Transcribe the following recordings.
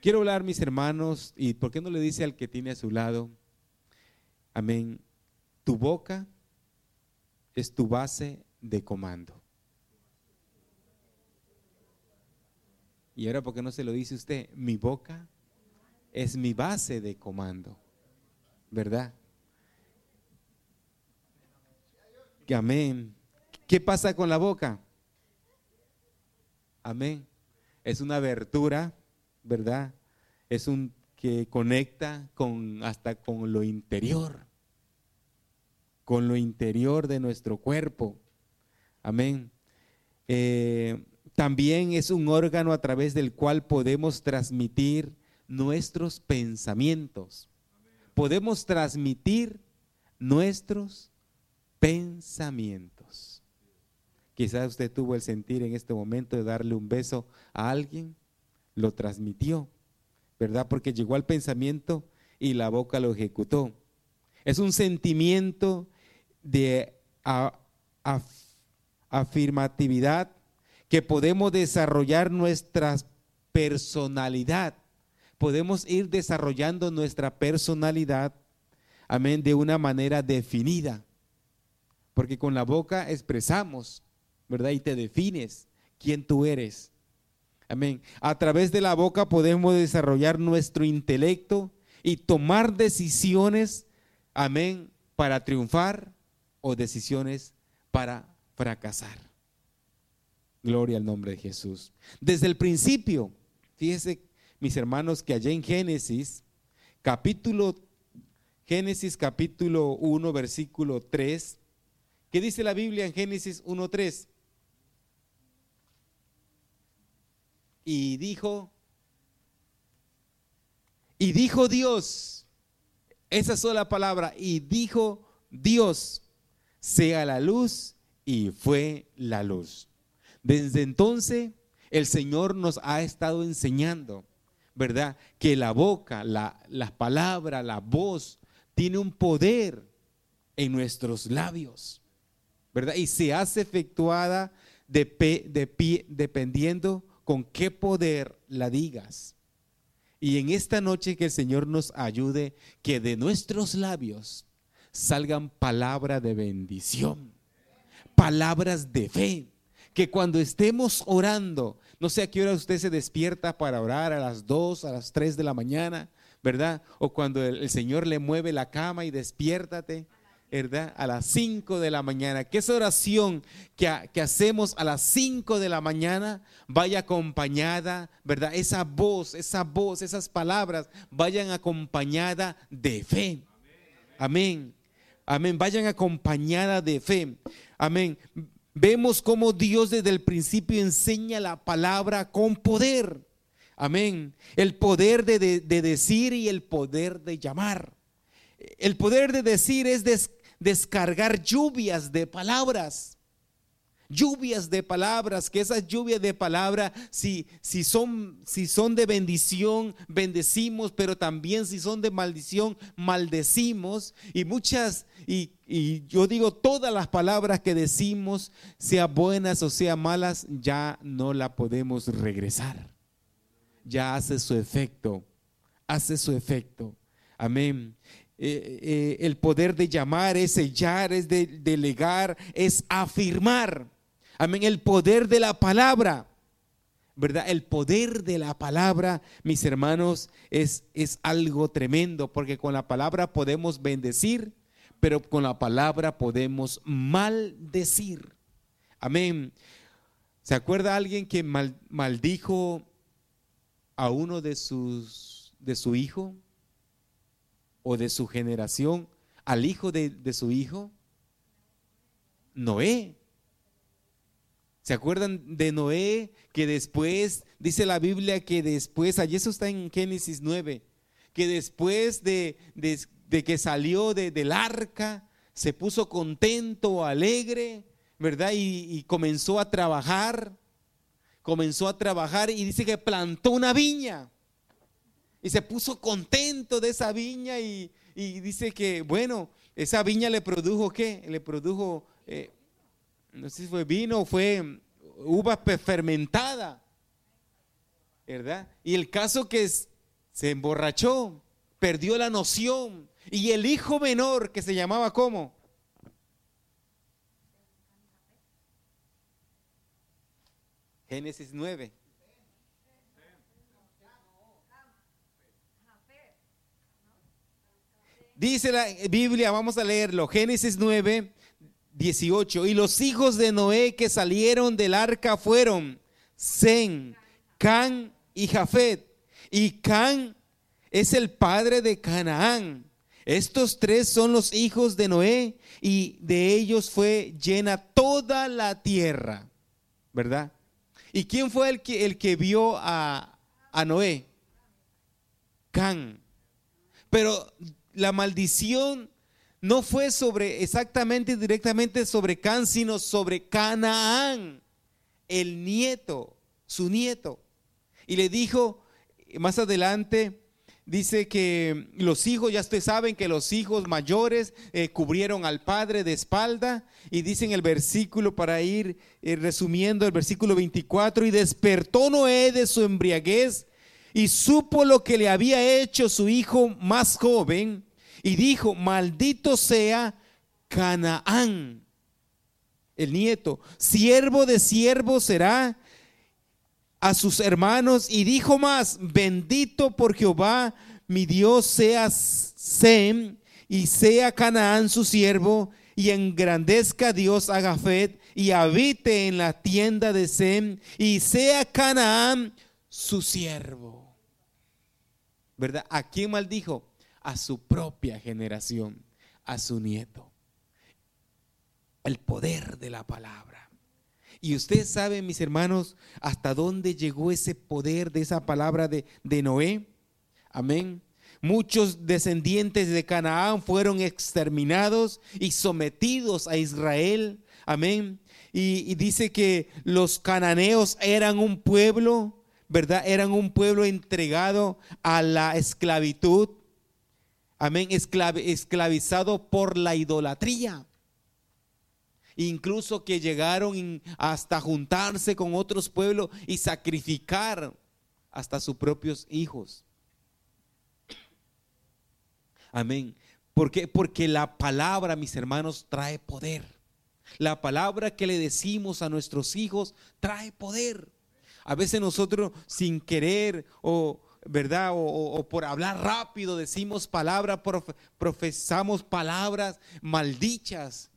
Quiero hablar, mis hermanos, y ¿por qué no le dice al que tiene a su lado? Amén. Tu boca es tu base de comando. Y ahora, ¿por qué no se lo dice usted? Mi boca es mi base de comando. ¿Verdad? Amén. ¿Qué pasa con la boca? Amén. Es una abertura, ¿verdad? Es un que conecta con hasta con lo interior, con lo interior de nuestro cuerpo. Amén. Eh, también es un órgano a través del cual podemos transmitir nuestros pensamientos. Podemos transmitir nuestros pensamientos. Quizás usted tuvo el sentir en este momento de darle un beso a alguien, lo transmitió, ¿verdad? Porque llegó al pensamiento y la boca lo ejecutó. Es un sentimiento de afirmatividad que podemos desarrollar nuestra personalidad. Podemos ir desarrollando nuestra personalidad, amén, de una manera definida. Porque con la boca expresamos, ¿verdad? Y te defines quién tú eres. Amén. A través de la boca podemos desarrollar nuestro intelecto y tomar decisiones, amén, para triunfar o decisiones para fracasar. Gloria al nombre de Jesús. Desde el principio, fíjese mis hermanos que allá en Génesis, capítulo, Génesis capítulo 1, versículo 3, ¿qué dice la Biblia en Génesis 1, 3? Y dijo, y dijo Dios, esa sola palabra, y dijo Dios, sea la luz, y fue la luz. Desde entonces el Señor nos ha estado enseñando, ¿verdad? Que la boca, la, las palabras, la voz, tiene un poder en nuestros labios, ¿verdad? Y se hace efectuada de, de, dependiendo con qué poder la digas. Y en esta noche que el Señor nos ayude, que de nuestros labios salgan palabras de bendición, palabras de fe, que cuando estemos orando, no sé a qué hora usted se despierta para orar, a las 2, a las 3 de la mañana, ¿verdad? O cuando el, Señor le mueve la cama y despiértate, ¿verdad? A las 5 de la mañana. Que esa oración que, que hacemos a las 5 de la mañana vaya acompañada, ¿verdad? Esa voz, esa voz, esas palabras vayan acompañada de fe. Amén. Amén. Vayan acompañada de fe. Amén. Vemos cómo Dios desde el principio enseña la palabra con poder. Amén. El poder de, decir y el poder de llamar. El poder de decir es descargar lluvias de palabras lluvias de palabras, que esas lluvias de palabra, si, si, son, si son de bendición, bendecimos, pero también si son de maldición, maldecimos. Y muchas, y, y yo digo, todas las palabras que decimos, sea buenas o sea malas, ya no la podemos regresar. Ya hace su efecto, hace su efecto. Amén. Eh, eh, el poder de llamar es sellar, es de delegar, es afirmar. Amén. El poder de la palabra. ¿Verdad? El poder de la palabra, mis hermanos, es, es algo tremendo, porque con la palabra podemos bendecir, pero con la palabra podemos maldecir. Amén. ¿Se acuerda alguien que maldijo a uno de sus de su hijo o de su generación, al hijo de, de su hijo? Noé. ¿Se acuerdan de Noé que después, dice la Biblia que después, allí eso está en Génesis 9, que después de, que salió del arca, se puso contento, alegre, ¿verdad? Y, comenzó a trabajar, comenzó a trabajar y dice que plantó una viña. Y se puso contento de esa viña y, dice que, bueno, esa viña le produjo qué? Le produjo eh, no sé si fue vino o fue uva fermentada. ¿verdad? Y el caso que se emborrachó, perdió la noción. Y el hijo menor que se llamaba ¿cómo? Génesis 9. Dice la Biblia, vamos a leerlo, Génesis 9, 18. Y los hijos de Noé que salieron del arca fueron Zen, Can y Jafet. Y Can es el padre de Canaán. Estos tres son los hijos de Noé y de ellos fue llena toda la tierra, ¿verdad? ¿Y quién fue el que, el que vio a, a Noé? Can. Pero la maldición no fue sobre exactamente directamente sobre Can, sino sobre Canaán, el nieto, su nieto. Y le dijo más adelante, dice que los hijos, ya ustedes saben que los hijos mayores eh, cubrieron al padre de espalda. Y dice en el versículo, para ir eh, resumiendo, el versículo 24, y despertó Noé de su embriaguez y supo lo que le había hecho su hijo más joven y dijo, maldito sea Canaán, el nieto, siervo de siervo será a sus hermanos y dijo más, bendito por Jehová, mi Dios sea Sem y sea Canaán su siervo y engrandezca Dios a y habite en la tienda de Sem y sea Canaán su siervo. ¿Verdad? ¿A quién maldijo? A su propia generación, a su nieto. El poder de la palabra. Y ustedes saben, mis hermanos, hasta dónde llegó ese poder de esa palabra de, de Noé. Amén. Muchos descendientes de Canaán fueron exterminados y sometidos a Israel. Amén. Y, y, dice que los cananeos eran un pueblo ¿verdad? Eran un pueblo entregado a la esclavitud. Amén, esclavizado por la idolatría. Incluso que llegaron hasta juntarse con otros pueblos y sacrificar hasta sus propios hijos. Amén. ¿Por qué? Porque la palabra, mis hermanos, trae poder. La palabra que le decimos a nuestros hijos trae poder. A veces nosotros sin querer o, ¿verdad? O, por hablar rápido decimos palabras, profesamos palabras maldichas,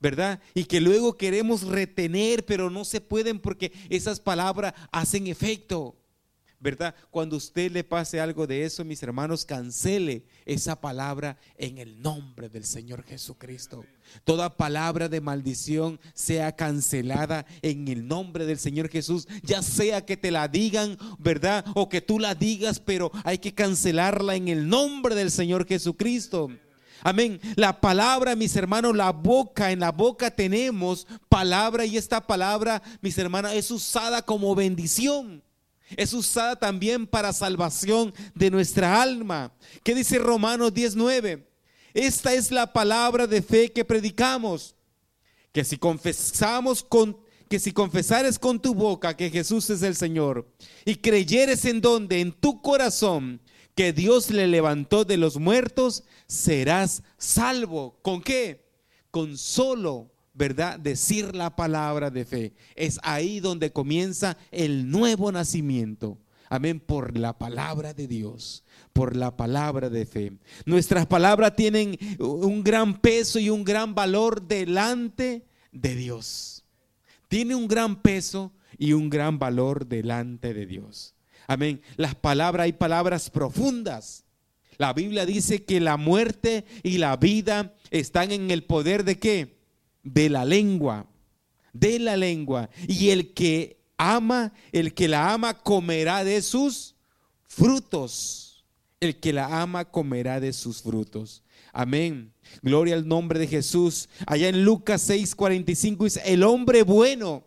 ¿verdad? Y que luego queremos retener, pero no se pueden porque esas palabras hacen efecto. ¿Verdad? Cuando usted le pase algo de eso, mis hermanos, cancele esa palabra en el nombre del Señor Jesucristo. Toda palabra de maldición sea cancelada en el nombre del Señor Jesús, ya sea que te la digan, ¿verdad? O que tú la digas, pero hay que cancelarla en el nombre del Señor Jesucristo. Amén. La palabra, mis hermanos, la boca, en la boca tenemos palabra y esta palabra, mis hermanos, es usada como bendición. Es usada también para salvación de nuestra alma. ¿Qué dice Romanos 19? Esta es la palabra de fe que predicamos. Que si confesamos con que si confesares con tu boca que Jesús es el Señor y creyeres en donde en tu corazón que Dios le levantó de los muertos, serás salvo. ¿Con qué? Con solo ¿verdad? Decir la palabra de fe. Es ahí donde comienza el nuevo nacimiento. Amén, por la palabra de Dios, por la palabra de fe. Nuestras palabras tienen un gran peso y un gran valor delante de Dios. Tiene un gran peso y un gran valor delante de Dios. Amén. Las palabras, hay palabras profundas. La Biblia dice que la muerte y la vida están en el poder de qué? De la lengua, de la lengua. Y el que ama, el que la ama comerá de sus frutos. El que la ama comerá de sus frutos. Amén. Gloria al nombre de Jesús. Allá en Lucas 6:45 dice, el hombre bueno,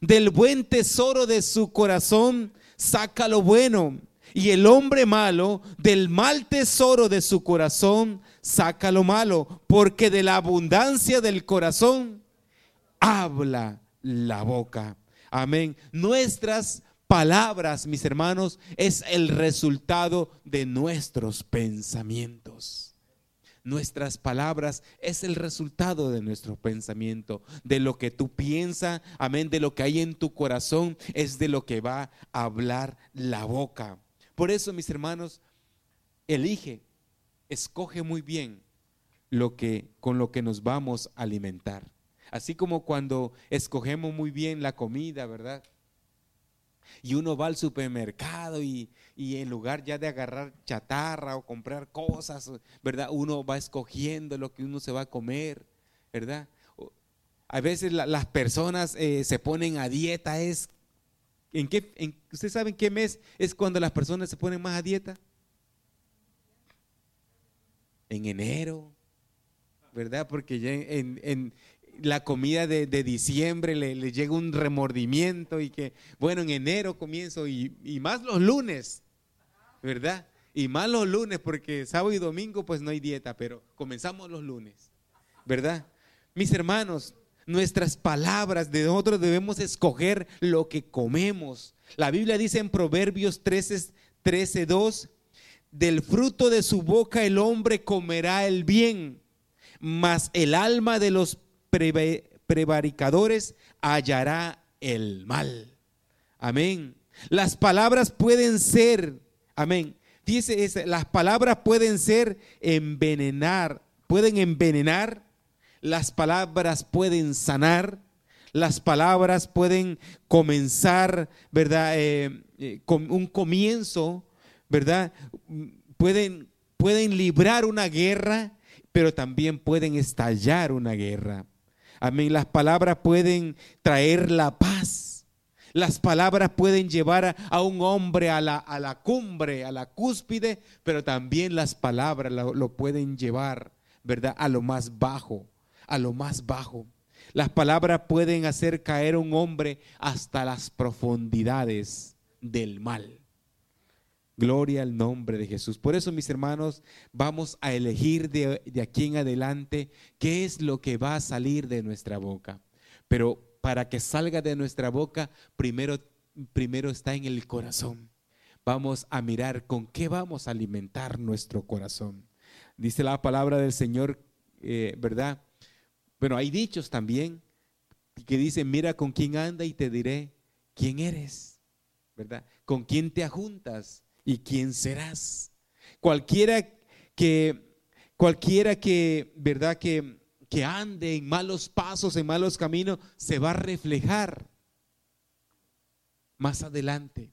del buen tesoro de su corazón, saca lo bueno. Y el hombre malo, del mal tesoro de su corazón, saca lo malo, porque de la abundancia del corazón habla la boca. Amén. Nuestras palabras, mis hermanos, es el resultado de nuestros pensamientos. Nuestras palabras es el resultado de nuestro pensamiento, de lo que tú piensas, amén, de lo que hay en tu corazón, es de lo que va a hablar la boca. Por eso, mis hermanos, elige, escoge muy bien lo que con lo que nos vamos a alimentar. Así como cuando escogemos muy bien la comida, ¿verdad? Y uno va al supermercado y, en lugar ya de agarrar chatarra o comprar cosas, ¿verdad? Uno va escogiendo lo que uno se va a comer, ¿verdad? A veces las personas eh, se ponen a dieta, es, ¿en qué, en, ¿usted sabe en qué mes es cuando las personas se ponen más a dieta? En enero, ¿verdad? Porque ya en, la comida de, diciembre le, llega un remordimiento y que, bueno, en enero comienzo y, más los lunes, ¿verdad? Y más los lunes porque sábado y domingo pues no hay dieta, pero comenzamos los lunes, ¿verdad? Mis hermanos, nuestras palabras, de nosotros debemos escoger lo que comemos. La Biblia dice en Proverbios 13, 13 2, del fruto de su boca el hombre comerá el bien, mas el alma de los prevaricadores hallará el mal. Amén. Las palabras pueden ser, amén. Dice, las palabras pueden ser envenenar, pueden envenenar, las palabras pueden sanar, las palabras pueden comenzar, ¿verdad? Eh, eh, con un comienzo, ¿verdad? Pueden, pueden librar una guerra, pero también pueden estallar una guerra. Amén. Las palabras pueden traer la paz. Las palabras pueden llevar a, un hombre a la, a la, cumbre, a la cúspide, pero también las palabras lo, lo pueden llevar, ¿verdad? A lo más bajo, a lo más bajo. Las palabras pueden hacer caer a un hombre hasta las profundidades del mal. Gloria al nombre de Jesús. Por eso, mis hermanos, vamos a elegir de, aquí en adelante qué es lo que va a salir de nuestra boca. Pero para que salga de nuestra boca, primero, primero está en el corazón. Vamos a mirar con qué vamos a alimentar nuestro corazón. Dice la palabra del Señor, eh, ¿verdad? Bueno, hay dichos también que dicen, mira con quién anda y te diré quién eres, ¿verdad? Con quién te ajuntas y quién serás. Cualquiera que, cualquiera que, ¿verdad? Que, que ande en malos pasos, en malos caminos, se va a reflejar más adelante.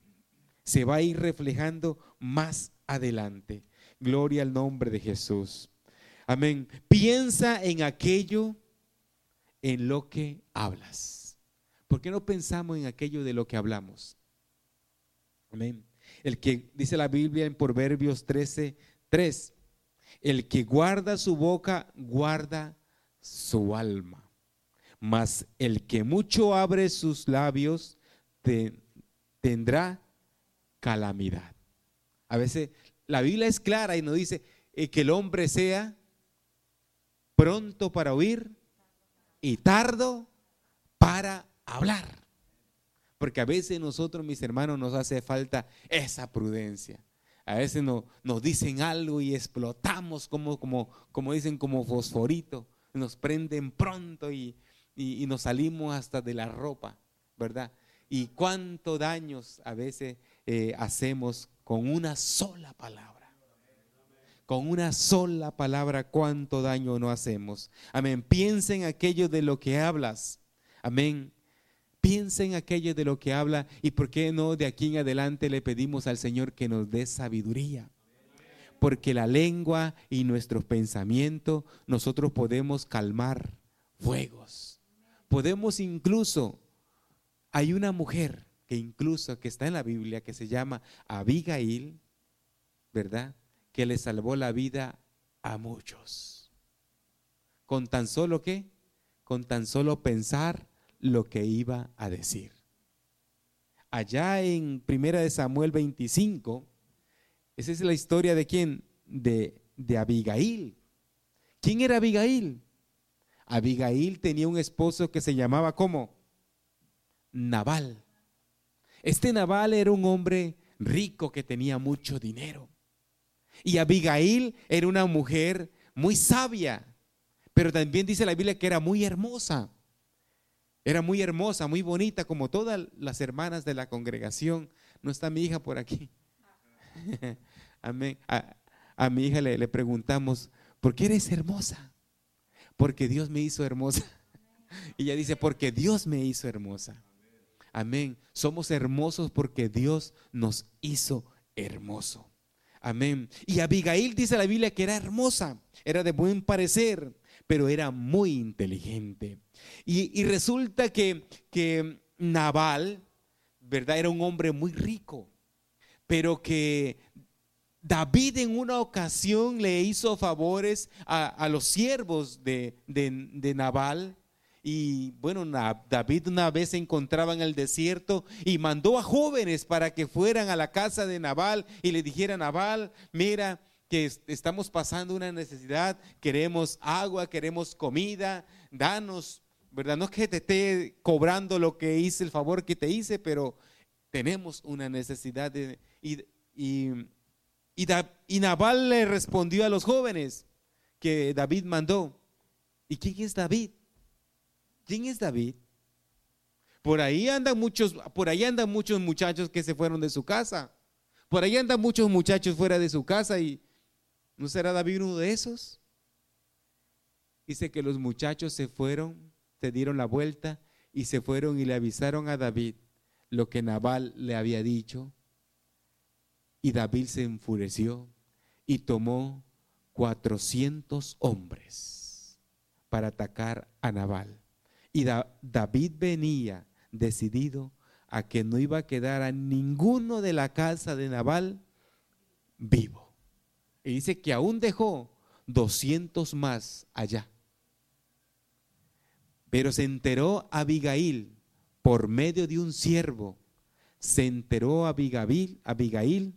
Se va a ir reflejando más adelante. Gloria al nombre de Jesús. Amén. Piensa en aquello en lo que hablas. ¿Por qué no pensamos en aquello de lo que hablamos? Amén. El que dice la Biblia en Proverbios 13, 3, el que guarda su boca, guarda su alma. Mas el que mucho abre sus labios, tendrá calamidad. A veces la Biblia es clara y nos dice eh, que el hombre sea pronto para oír y tardo para hablar. Porque a veces nosotros, mis hermanos, nos hace falta esa prudencia. A veces no, nos dicen algo y explotamos como, como, como dicen, como fosforito. Nos prenden pronto y, nos salimos hasta de la ropa, ¿verdad? Y cuánto daños a veces eh, hacemos con una sola palabra. Con una sola palabra, cuánto daño no hacemos. Amén. Piensen aquello de lo que hablas. Amén. Piensa en aquello de lo que habla y por qué no de aquí en adelante le pedimos al Señor que nos dé sabiduría. Porque la lengua y nuestros pensamientos nosotros podemos calmar fuegos. Podemos incluso, hay una mujer que incluso que está en la Biblia que se llama Abigail, ¿verdad? Que le salvó la vida a muchos. Con tan solo qué? Con tan solo pensar lo que iba a decir. Allá en Primera de Samuel 25, esa es la historia de quién? De, de Abigail. ¿Quién era Abigail? Abigail tenía un esposo que se llamaba como Nabal. Este Nabal era un hombre rico que tenía mucho dinero. Y Abigail era una mujer muy sabia, pero también dice la Biblia que era muy hermosa. Era muy hermosa, muy bonita, como todas las hermanas de la congregación. No está mi hija por aquí. Amén. A, mi hija le, le preguntamos, ¿por qué eres hermosa? Porque Dios me hizo hermosa. Y ella dice, porque Dios me hizo hermosa. Amén. Somos hermosos porque Dios nos hizo hermoso. Amén. Y Abigail dice la Biblia que era hermosa, era de buen parecer, pero era muy inteligente. Y, resulta que, que Nabal, ¿verdad? Era un hombre muy rico, pero que David en una ocasión le hizo favores a, los siervos de, de, Nabal y bueno, David una vez se encontraba en el desierto y mandó a jóvenes para que fueran a la casa de Nabal y le dijeran, Nabal, mira que estamos pasando una necesidad, queremos agua, queremos comida, danos, ¿verdad? No es que te esté cobrando lo que hice, el favor que te hice, pero tenemos una necesidad. De, y, y, y Nabal le respondió a los jóvenes que David mandó. ¿Y quién es David? ¿Quién es David? Por ahí andan muchos, por ahí andan muchos muchachos que se fueron de su casa. Por ahí andan muchos muchachos fuera de su casa y ¿no será David uno de esos? Dice que los muchachos se fueron, se dieron la vuelta y se fueron y le avisaron a David lo que Nabal le había dicho. Y David se enfureció y tomó 400 hombres para atacar a Nabal. Y David venía decidido a que no iba a quedar a ninguno de la casa de Nabal vivo. Y dice que aún dejó 200 más allá. Pero se enteró Abigail por medio de un siervo. Se enteró Abigail, Abigail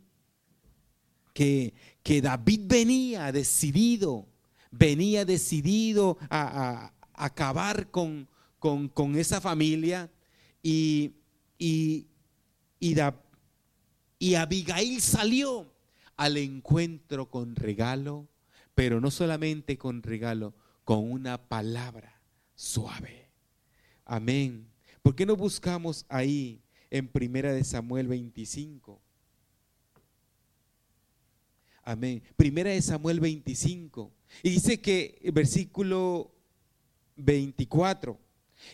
que, que David venía decidido, venía decidido a acabar con, con, esa familia y, y, y Abigail salió al encuentro con regalo, pero no solamente con regalo, con una palabra suave. Amén. ¿Por qué no buscamos ahí en Primera de Samuel 25? Amén. Primera de Samuel 25. Y dice que versículo 24.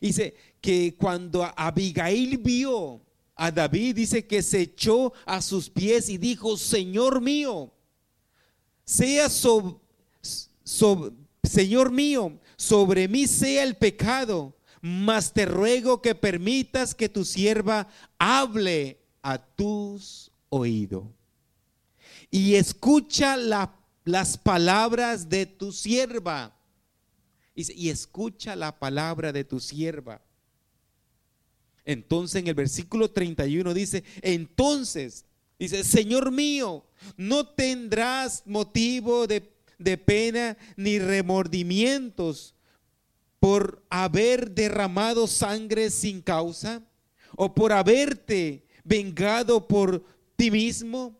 Dice que cuando Abigail vio a David, dice que se echó a sus pies y dijo, Señor mío, sea Señor mío, sobre mí sea el pecado, mas te ruego que permitas que tu sierva hable a tus oídos y escucha las palabras de tu sierva y escucha la palabra de tu sierva. Entonces en el versículo 31 dice, entonces, dice, Señor mío, no tendrás motivo de, de pena ni remordimientos por haber derramado sangre sin causa o por haberte vengado por ti mismo.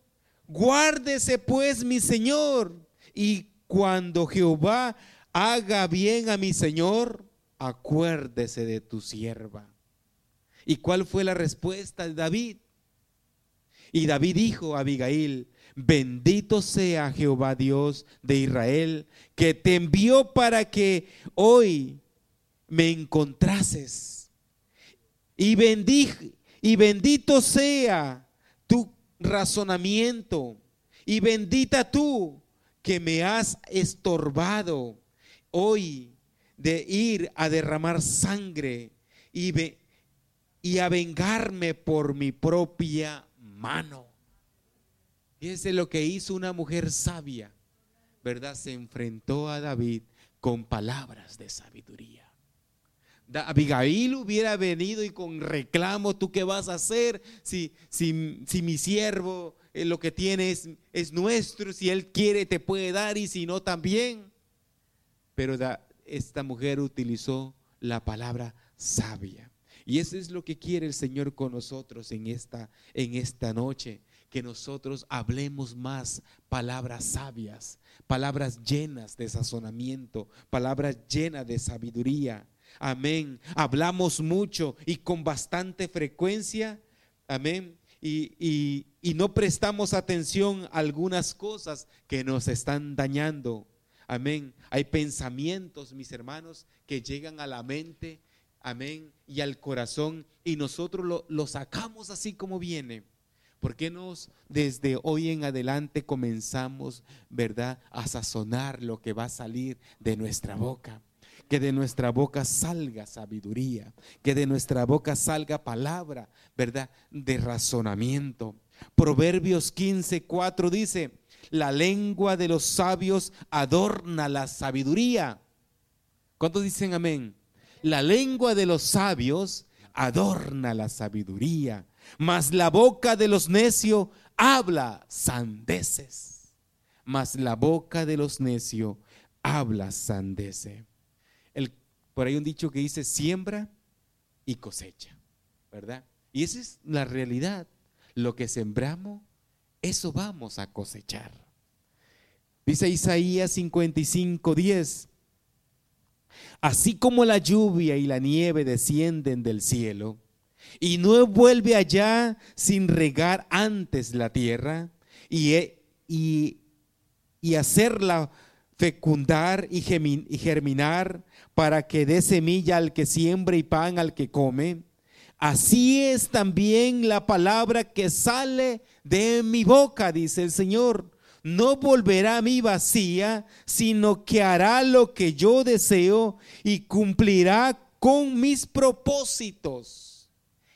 Guárdese pues mi Señor y cuando Jehová haga bien a mi Señor, acuérdese de tu sierva. ¿Y cuál fue la respuesta de David? Y David dijo a Abigail, bendito sea Jehová Dios de Israel, que te envió para que hoy me encontrases. Y, y bendito sea tu razonamiento, y bendita tú que me has estorbado hoy de ir a derramar sangre y, y a vengarme por mi propia mano. Fíjense lo que hizo una mujer sabia, ¿verdad? Se enfrentó a David con palabras de sabiduría. Abigail hubiera venido y con reclamo, ¿tú qué vas a hacer si, si, si mi siervo eh, lo que tiene es nuestro, si él quiere te puede dar y si no también? Pero esta mujer utilizó la palabra sabia. Y eso es lo que quiere el Señor con nosotros en esta, en esta noche, que nosotros hablemos más palabras sabias, palabras llenas de sazonamiento, palabras llenas de sabiduría. Amén. Hablamos mucho y con bastante frecuencia. Amén. Y, y, no prestamos atención a algunas cosas que nos están dañando. Amén. Hay pensamientos, mis hermanos, que llegan a la mente, amén, y al corazón, y nosotros lo, lo sacamos así como viene. ¿Por qué nos desde hoy en adelante comenzamos, verdad, a sazonar lo que va a salir de nuestra boca? Que de nuestra boca salga sabiduría, que de nuestra boca salga palabra, verdad, de razonamiento. Proverbios 15, 4 dice, la lengua de los sabios adorna la sabiduría. ¿Cuántos dicen amén? La lengua de los sabios adorna la sabiduría, mas la boca de los necios habla sandeces. Mas la boca de los necios habla sandeces. El, por ahí un dicho que dice siembra y cosecha, ¿verdad? Y esa es la realidad. Lo que sembramos, eso vamos a cosechar. Dice Isaías 55, 10. Así como la lluvia y la nieve descienden del cielo y no vuelve allá sin regar antes la tierra y, y, y hacerla fecundar y germinar para que dé semilla al que siembra y pan al que come. Así es también la palabra que sale de mi boca, dice el Señor. No volverá a mí vacía, sino que hará lo que yo deseo y cumplirá con mis propósitos.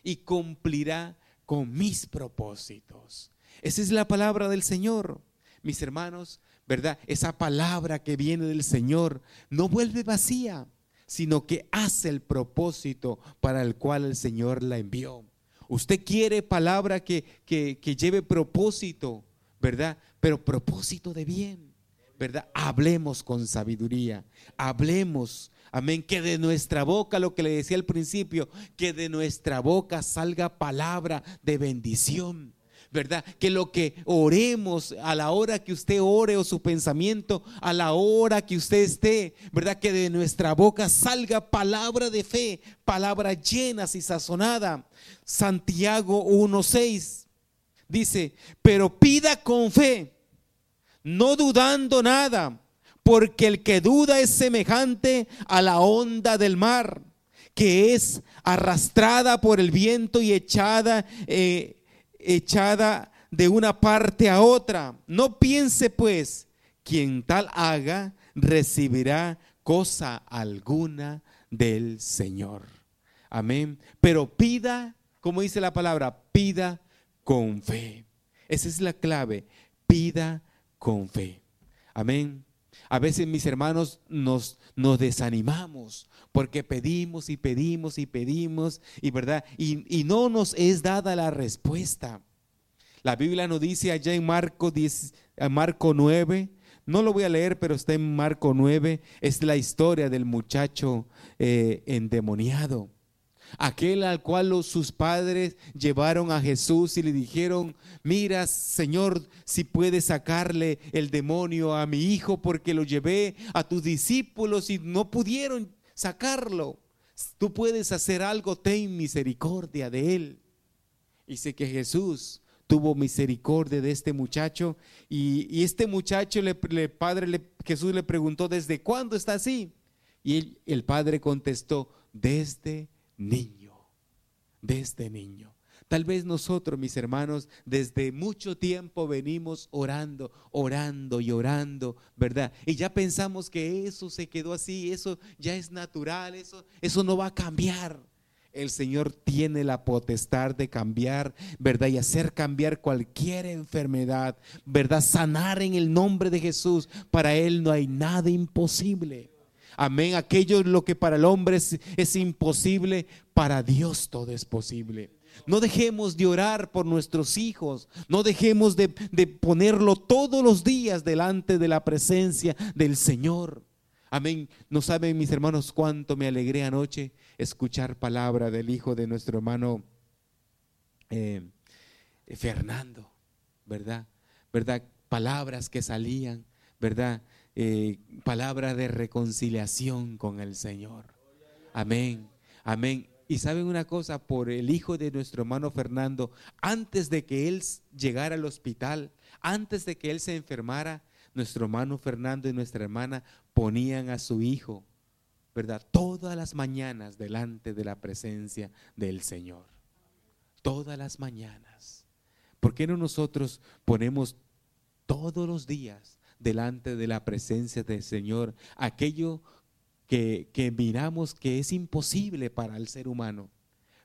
Y cumplirá con mis propósitos. Esa es la palabra del Señor. Mis hermanos, ¿verdad? Esa palabra que viene del Señor no vuelve vacía sino que hace el propósito para el cual el Señor la envió. Usted quiere palabra que, que, lleve propósito, ¿verdad? Pero propósito de bien, ¿verdad? Hablemos con sabiduría, hablemos, amén, que de nuestra boca, lo que le decía al principio, que de nuestra boca salga palabra de bendición ¿verdad? Que lo que oremos a la hora que usted ore o su pensamiento, a la hora que usted esté, ¿verdad? Que de nuestra boca salga palabra de fe, palabra llena y sazonada. Santiago 1.6 dice, pero pida con fe, no dudando nada, porque el que duda es semejante a la onda del mar, que es arrastrada por el viento y echada eh, echada de una parte a otra. No piense pues, quien tal haga, recibirá cosa alguna del Señor. Amén. Pero pida, como dice la palabra, pida con fe. Esa es la clave, pida con fe. Amén. A veces mis hermanos nos, nos desanimamos porque pedimos y pedimos y pedimos y verdad y, no nos es dada la respuesta. La Biblia nos dice allá en Marco, 10, Marco 9, no lo voy a leer, pero está en Marco 9, es la historia del muchacho eh, endemoniado. Aquel al cual sus padres llevaron a Jesús y le dijeron, mira Señor, si puedes sacarle el demonio a mi hijo porque lo llevé a tus discípulos y no pudieron sacarlo. Tú puedes hacer algo, ten misericordia de él. Y sé que Jesús tuvo misericordia de este muchacho y, este muchacho, le, padre Jesús le preguntó, ¿desde cuándo está así? Y el padre contestó, desde niño, desde niño. Tal vez nosotros, mis hermanos, desde mucho tiempo venimos orando, orando y orando, ¿verdad? Y ya pensamos que eso se quedó así, eso ya es natural, eso, eso no va a cambiar. El Señor tiene la potestad de cambiar, ¿verdad? Y hacer cambiar cualquier enfermedad, ¿verdad? Sanar en el nombre de Jesús. Para Él no hay nada imposible. Amén. Aquello lo que para el hombre es, es imposible, para Dios todo es posible. No dejemos de orar por nuestros hijos. No dejemos de, ponerlo todos los días delante de la presencia del Señor. Amén. No saben mis hermanos cuánto me alegré anoche escuchar palabra del hijo de nuestro hermano eh, Fernando, ¿verdad? ¿Verdad? Palabras que salían, ¿verdad? Eh, palabra de reconciliación con el Señor. Amén. Amén. Y saben una cosa, por el hijo de nuestro hermano Fernando, antes de que él llegara al hospital, antes de que él se enfermara, nuestro hermano Fernando y nuestra hermana ponían a su hijo, ¿verdad? Todas las mañanas delante de la presencia del Señor. Todas las mañanas. ¿Por qué no nosotros ponemos todos los días delante de la presencia del Señor aquello que, que miramos que es imposible para el ser humano?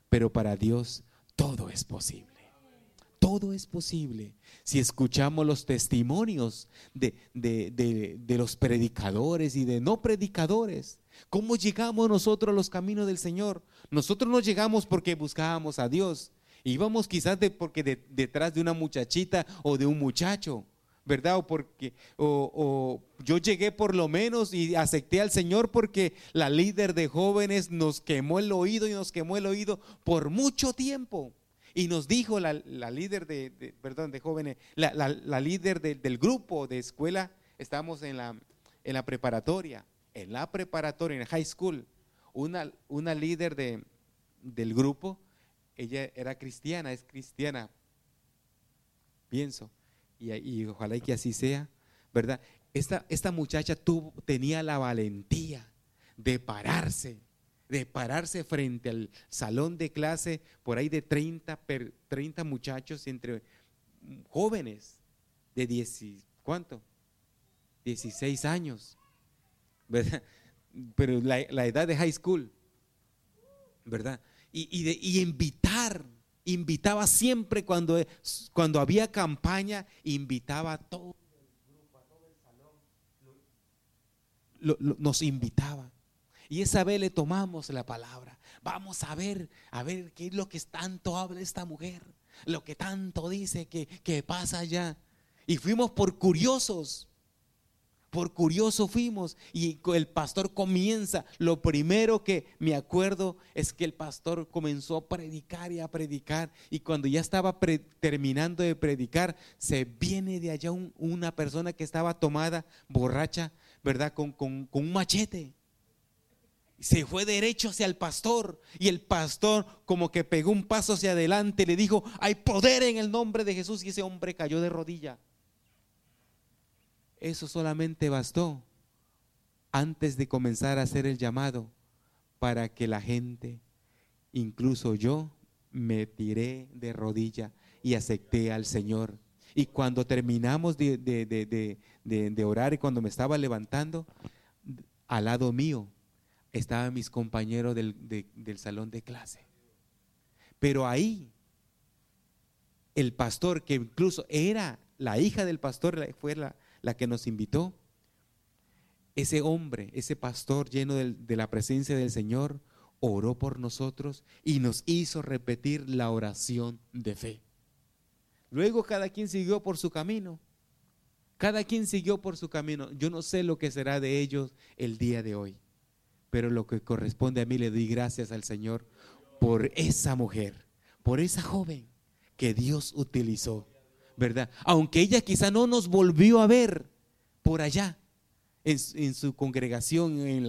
Pero para Dios todo es posible todo es posible si escuchamos los testimonios de, los predicadores y de no predicadores. ¿Cómo llegamos nosotros a los caminos del Señor? Nosotros no llegamos porque buscábamos a Dios. Íbamos quizás de, porque detrás de una muchachita o de un muchacho. ¿Verdad? O porque o, yo llegué por lo menos y acepté al Señor porque la líder de jóvenes nos quemó el oído y nos quemó el oído por mucho tiempo. Y nos dijo la, líder de, perdón, de jóvenes, la, líder del grupo de escuela, estamos en la, en la preparatoria, en la preparatoria, en la high school, una, una líder de, del grupo, ella era cristiana, es cristiana, pienso, y, ojalá y que así sea, ¿verdad? Esta, esta muchacha tuvo, tenía la valentía de pararse de pararse frente al salón de clase, por ahí de 30, 30 muchachos entre jóvenes de 10, ¿cuánto? 16 años, ¿verdad? Pero la, edad de high school, ¿verdad? Y, de, invitar, invitaba siempre cuando, cuando había campaña, invitaba a todo el grupo, a todo el salón, nos invitaba. Y esa vez le tomamos la palabra. Vamos a ver, a ver qué es lo que tanto habla esta mujer, lo que tanto dice que, que pasa allá. Y fuimos por curiosos, por curioso fuimos. Y el pastor comienza, lo primero que me acuerdo es que el pastor comenzó a predicar y a predicar. Y cuando ya estaba terminando de predicar, se viene de allá una persona que estaba tomada, borracha, ¿verdad? Con, con un machete se fue derecho hacia el pastor y el pastor como que pegó un paso hacia adelante le dijo, hay poder en el nombre de Jesús y ese hombre cayó de rodilla. Eso solamente bastó antes de comenzar a hacer el llamado para que la gente, incluso yo, me tiré de rodilla y acepté al Señor. Y cuando terminamos de, de orar y cuando me estaba levantando, al lado mío estaban mis compañeros del, salón de clase. Pero ahí, el pastor, que incluso era la hija del pastor, fue la, la que nos invitó, ese hombre, ese pastor lleno de, la presencia del Señor, oró por nosotros y nos hizo repetir la oración de fe. Luego cada quien siguió por su camino. Cada quien siguió por su camino. Yo no sé lo que será de ellos el día de hoy pero lo que corresponde a mí le doy gracias al Señor por esa mujer, por esa joven que Dios utilizó, ¿verdad? Aunque ella quizá no nos volvió a ver por allá, en, su congregación, en,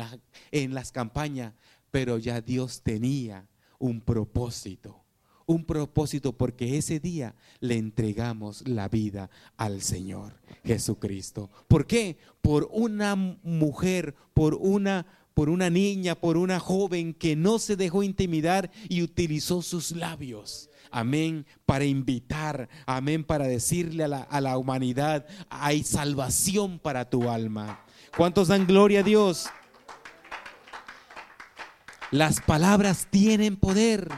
en las campañas, pero ya Dios tenía un propósito, un propósito porque ese día le entregamos la vida al Señor Jesucristo. ¿Por qué? Por una mujer, por una por una niña, por una joven que no se dejó intimidar y utilizó sus labios. Amén, para invitar, amén, para decirle a la, a la humanidad, hay salvación para tu alma. ¿Cuántos dan gloria a Dios? Las palabras tienen poder.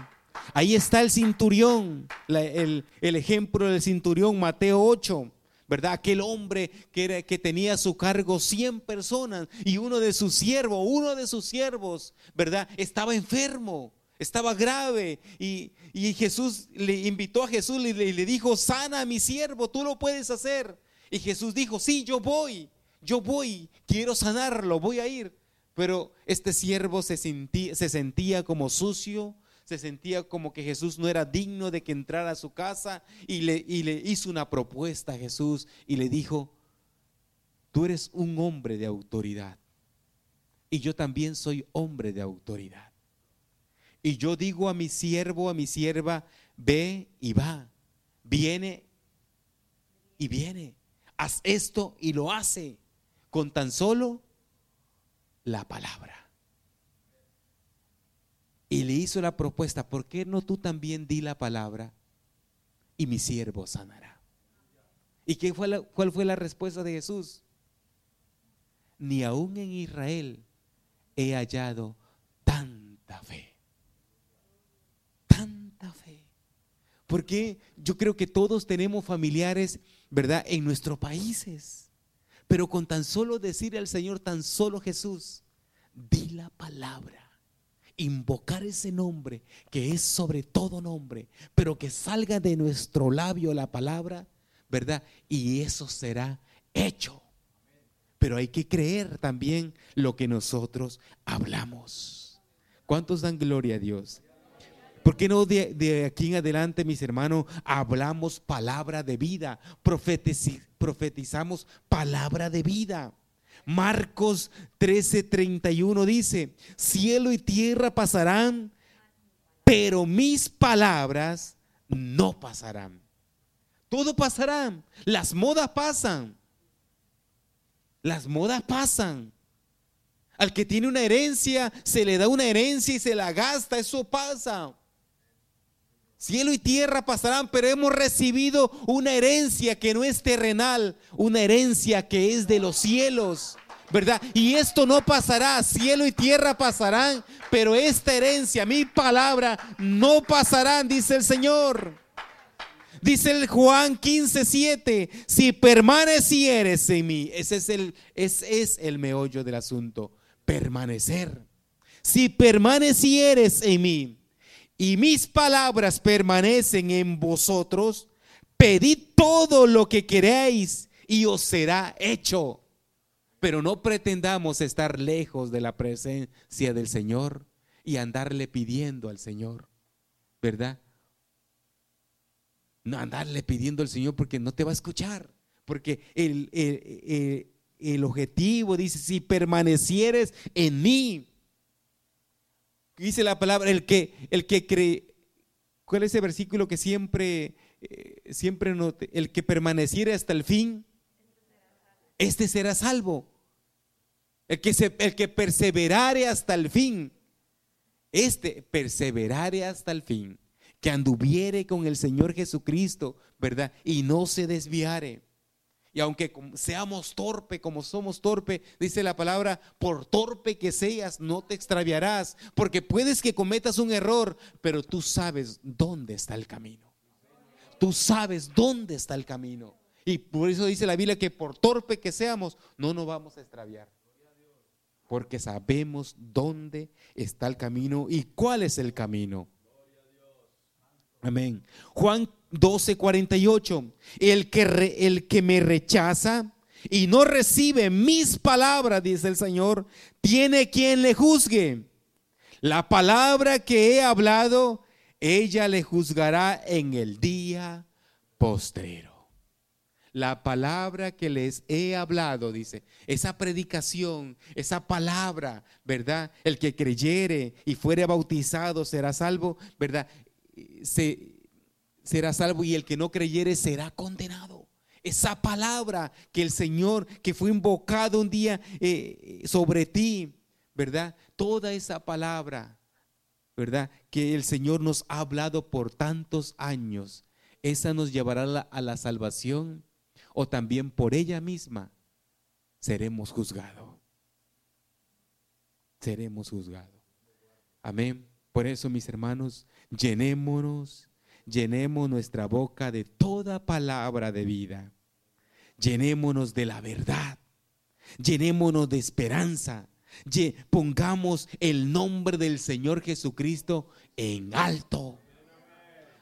Ahí está el cinturión, el, el, ejemplo del cinturión, Mateo 8. ¿verdad? Aquel hombre que, era, que tenía a su cargo 100 personas y uno de sus siervos, uno de sus siervos, ¿verdad? Estaba enfermo, estaba grave y, Jesús le invitó a Jesús y le, dijo, sana a mi siervo, tú lo puedes hacer. Y Jesús dijo, sí, yo voy, yo voy, quiero sanarlo, voy a ir. Pero este siervo se sentía, se sentía como sucio, se sentía como que Jesús no era digno de que entrara a su casa y le, y le hizo una propuesta a Jesús y le dijo, tú eres un hombre de autoridad y yo también soy hombre de autoridad. Y yo digo a mi siervo, a mi sierva, ve y va, viene y viene, haz esto y lo hace con tan solo la palabra. Y le hizo la propuesta, ¿por qué no tú también di la palabra y mi siervo sanará? ¿Y qué fue la, cuál fue la respuesta de Jesús? Ni aún en Israel he hallado tanta fe. Tanta fe. Porque yo creo que todos tenemos familiares, ¿verdad? En nuestros países. Pero con tan solo decir al Señor, tan solo Jesús, di la palabra. Invocar ese nombre que es sobre todo nombre, pero que salga de nuestro labio la palabra, ¿verdad? Y eso será hecho pero hay que creer también lo que nosotros hablamos. ¿Cuántos dan gloria a Dios? ¿Por qué no de, aquí en adelante, mis hermanos, hablamos palabra de vida, profetizamos palabra de vida? Marcos 13:31 dice, cielo y tierra pasarán, pero mis palabras no pasarán. Todo pasará, las modas pasan, las modas pasan. Al que tiene una herencia, se le da una herencia y se la gasta. Eso pasa. Cielo y tierra pasarán, pero hemos recibido una herencia que no es terrenal, una herencia que es de los cielos, ¿verdad? Y esto no pasará, cielo y tierra pasarán, pero esta herencia, mi palabra, no pasarán, dice el Señor. Dice el Juan 15, 7, si permanecieres en mí, ese es el, ese es el meollo del asunto, permanecer. Si permanecieres en mí y mis palabras permanecen en vosotros, pedid todo lo que queréis y os será hecho. Pero no pretendamos estar lejos de la presencia del Señor y andarle pidiendo al Señor, ¿verdad? no andarle pidiendo al Señor porque no te va a escuchar. Porque el, el, objetivo dice, si permanecieres en mí, dice la palabra, el que, el que cree, ¿cuál es ese versículo que siempre, eh, siempre note? El que permaneciere hasta el fin, este será salvo. El que, se, el que perseverare hasta el fin, este perseverare hasta el fin que anduviere con el Señor Jesucristo, ¿verdad? Y no se desviare. Y aunque seamos torpe como somos torpe, dice la palabra, por torpe que seas, no te extraviarás, porque puedes que cometas un error, pero tú sabes dónde está el camino. Tú sabes dónde está el camino. Y por eso dice la Biblia que por torpe que seamos, no nos vamos a extraviar. Porque sabemos dónde está el camino y cuál es el camino. Amén. Juan 12, 48. El que, el que me rechaza y no recibe mis palabras, dice el Señor, tiene quien le juzgue. La palabra que he hablado, ella le juzgará en el día postrero. La palabra que les he hablado, dice, esa predicación, esa palabra, ¿verdad? El que creyere y fuere bautizado será salvo, ¿verdad? se, será salvo y el que no creyere será condenado. Esa palabra que el Señor, que fue invocado un día eh, sobre ti, ¿verdad? Toda esa palabra, ¿verdad? Que el Señor nos ha hablado por tantos años, esa nos llevará a la salvación o también por ella misma seremos juzgados. Seremos juzgados. Amén. Por eso, mis hermanos, llenémonos, llenemos nuestra boca de toda palabra de vida. Llenémonos de la verdad. Llenémonos de esperanza. Pongamos el nombre del Señor Jesucristo en alto.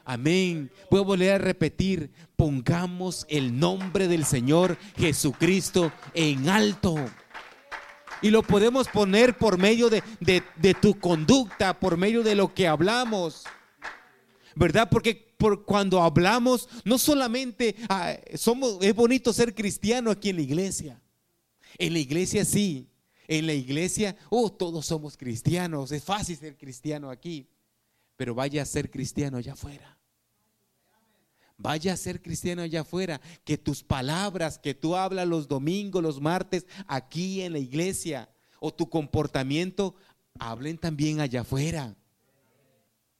Amén. Voy a volver a repetir, pongamos el nombre del Señor Jesucristo en alto. Y lo podemos poner por medio de, tu conducta, por medio de lo que hablamos. ¿Verdad? Porque por cuando hablamos, no solamente ah, somos, es bonito ser cristiano aquí en la iglesia. En la iglesia sí. En la iglesia, oh, todos somos cristianos. Es fácil ser cristiano aquí. Pero vaya a ser cristiano allá afuera. Vaya a ser cristiano allá afuera, que tus palabras que tú hablas los domingos, los martes, aquí en la iglesia, o tu comportamiento, hablen también allá afuera.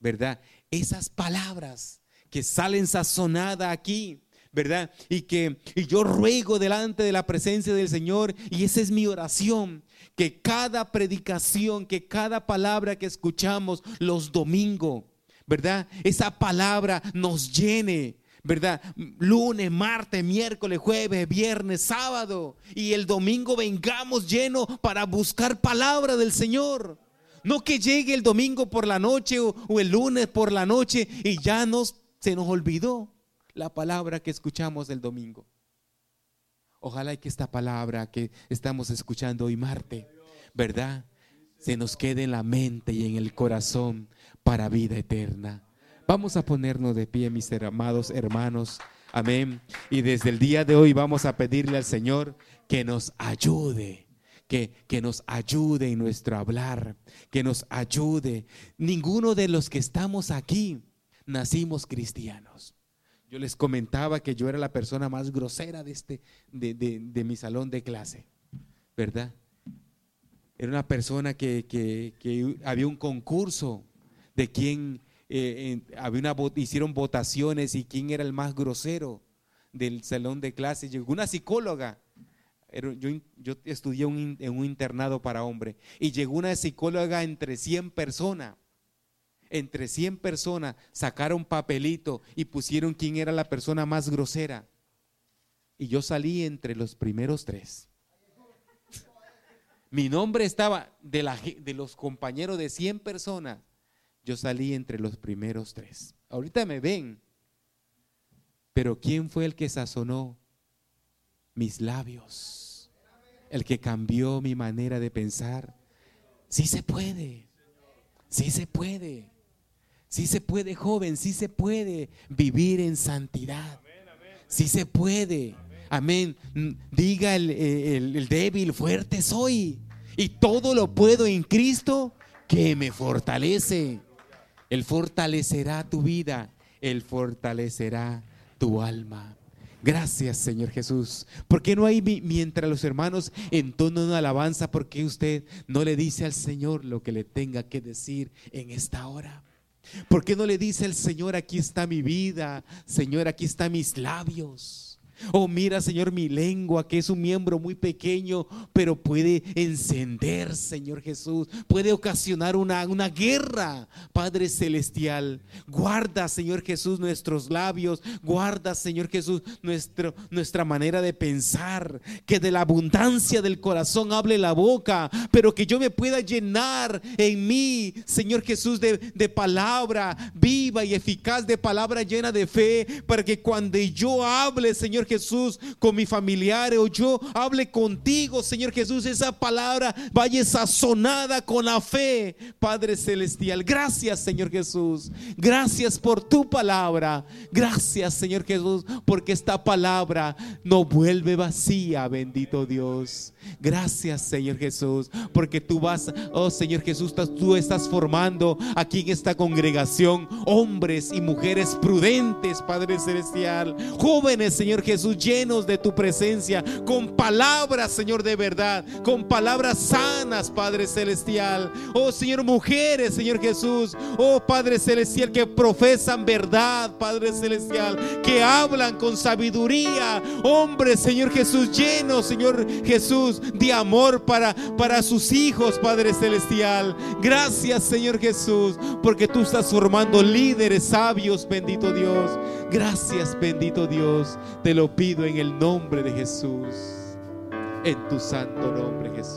¿Verdad? Esas palabras que salen sazonadas aquí, ¿verdad? Y que y yo ruego delante de la presencia del Señor, y esa es mi oración, que cada predicación, que cada palabra que escuchamos los domingos, ¿verdad? Esa palabra nos llene, ¿verdad? Lunes, martes, miércoles, jueves, viernes, sábado. Y el domingo vengamos lleno para buscar palabra del Señor. No que llegue el domingo por la noche o, el lunes por la noche y ya nos, se nos olvidó la palabra que escuchamos el domingo. Ojalá que esta palabra que estamos escuchando hoy martes, ¿verdad? Se nos quede en la mente y en el corazón para vida eterna. Vamos a ponernos de pie, mis amados hermanos. Amén. Y desde el día de hoy vamos a pedirle al Señor que nos ayude. Que, que, nos ayude en nuestro hablar, que nos ayude. Ninguno de los que estamos aquí nacimos cristianos. Yo les comentaba que yo era la persona más grosera de, este, de, de, mi salón de clase, ¿verdad? Era una persona que, que, había un concurso de quién eh, había una, hicieron votaciones y quién era el más grosero del salón de clases. Llegó una psicóloga. Yo, estudié en un internado para hombres y llegó una psicóloga entre 100 personas. Entre 100 personas sacaron papelito y pusieron quién era la persona más grosera. Y yo salí entre los primeros tres. Mi nombre estaba de, de los compañeros de 100 personas yo salí entre los primeros tres. Ahorita me ven, pero ¿quién fue el que sazonó mis labios? El que cambió mi manera de pensar. Sí se puede, sí se puede, sí se puede, joven, sí se puede vivir en santidad. Sí se puede. Amén. Diga el, el débil, fuerte soy. Y todo lo puedo en Cristo que me fortalece. Él fortalecerá tu vida, Él fortalecerá tu alma. Gracias, Señor Jesús. ¿Por qué no hay mientras los hermanos entonan una alabanza? ¿Por qué usted no le dice al Señor lo que le tenga que decir en esta hora? ¿Por qué no le dice al Señor, aquí está mi vida? Señor, aquí están mis labios. Oh, mira, Señor, mi lengua, que es un miembro muy pequeño, pero puede encender, Señor Jesús. Puede ocasionar una, una guerra, Padre Celestial. Guarda, Señor Jesús, nuestros labios. Guarda, Señor Jesús, nuestro, nuestra manera de pensar. Que de la abundancia del corazón hable la boca, pero que yo me pueda llenar en mí, Señor Jesús, de, de palabra viva y eficaz, de palabra llena de fe, para que cuando yo hable, Señor Jesús, con mi familiar o yo hable contigo, Señor Jesús, esa palabra vaya sazonada con la fe, Padre Celestial. Gracias, Señor Jesús. Gracias por tu palabra. Gracias, Señor Jesús, porque esta palabra no vuelve vacía, bendito Dios. Gracias, Señor Jesús, porque tú vas, oh Señor Jesús, tú estás formando aquí en esta congregación hombres y mujeres prudentes, Padre Celestial, jóvenes, Señor Jesús, llenos de tu presencia, con palabras, Señor, de verdad, con palabras sanas, Padre Celestial. Oh Señor, mujeres, Señor Jesús, oh Padre Celestial, que profesan verdad, Padre Celestial, que hablan con sabiduría, hombres, Señor Jesús, llenos, Señor Jesús de amor para, para sus hijos, Padre Celestial. Gracias, Señor Jesús, porque tú estás formando líderes sabios, bendito Dios. Gracias, bendito Dios. Te pido en el nombre de Jesús. En tu santo nombre, Jesús.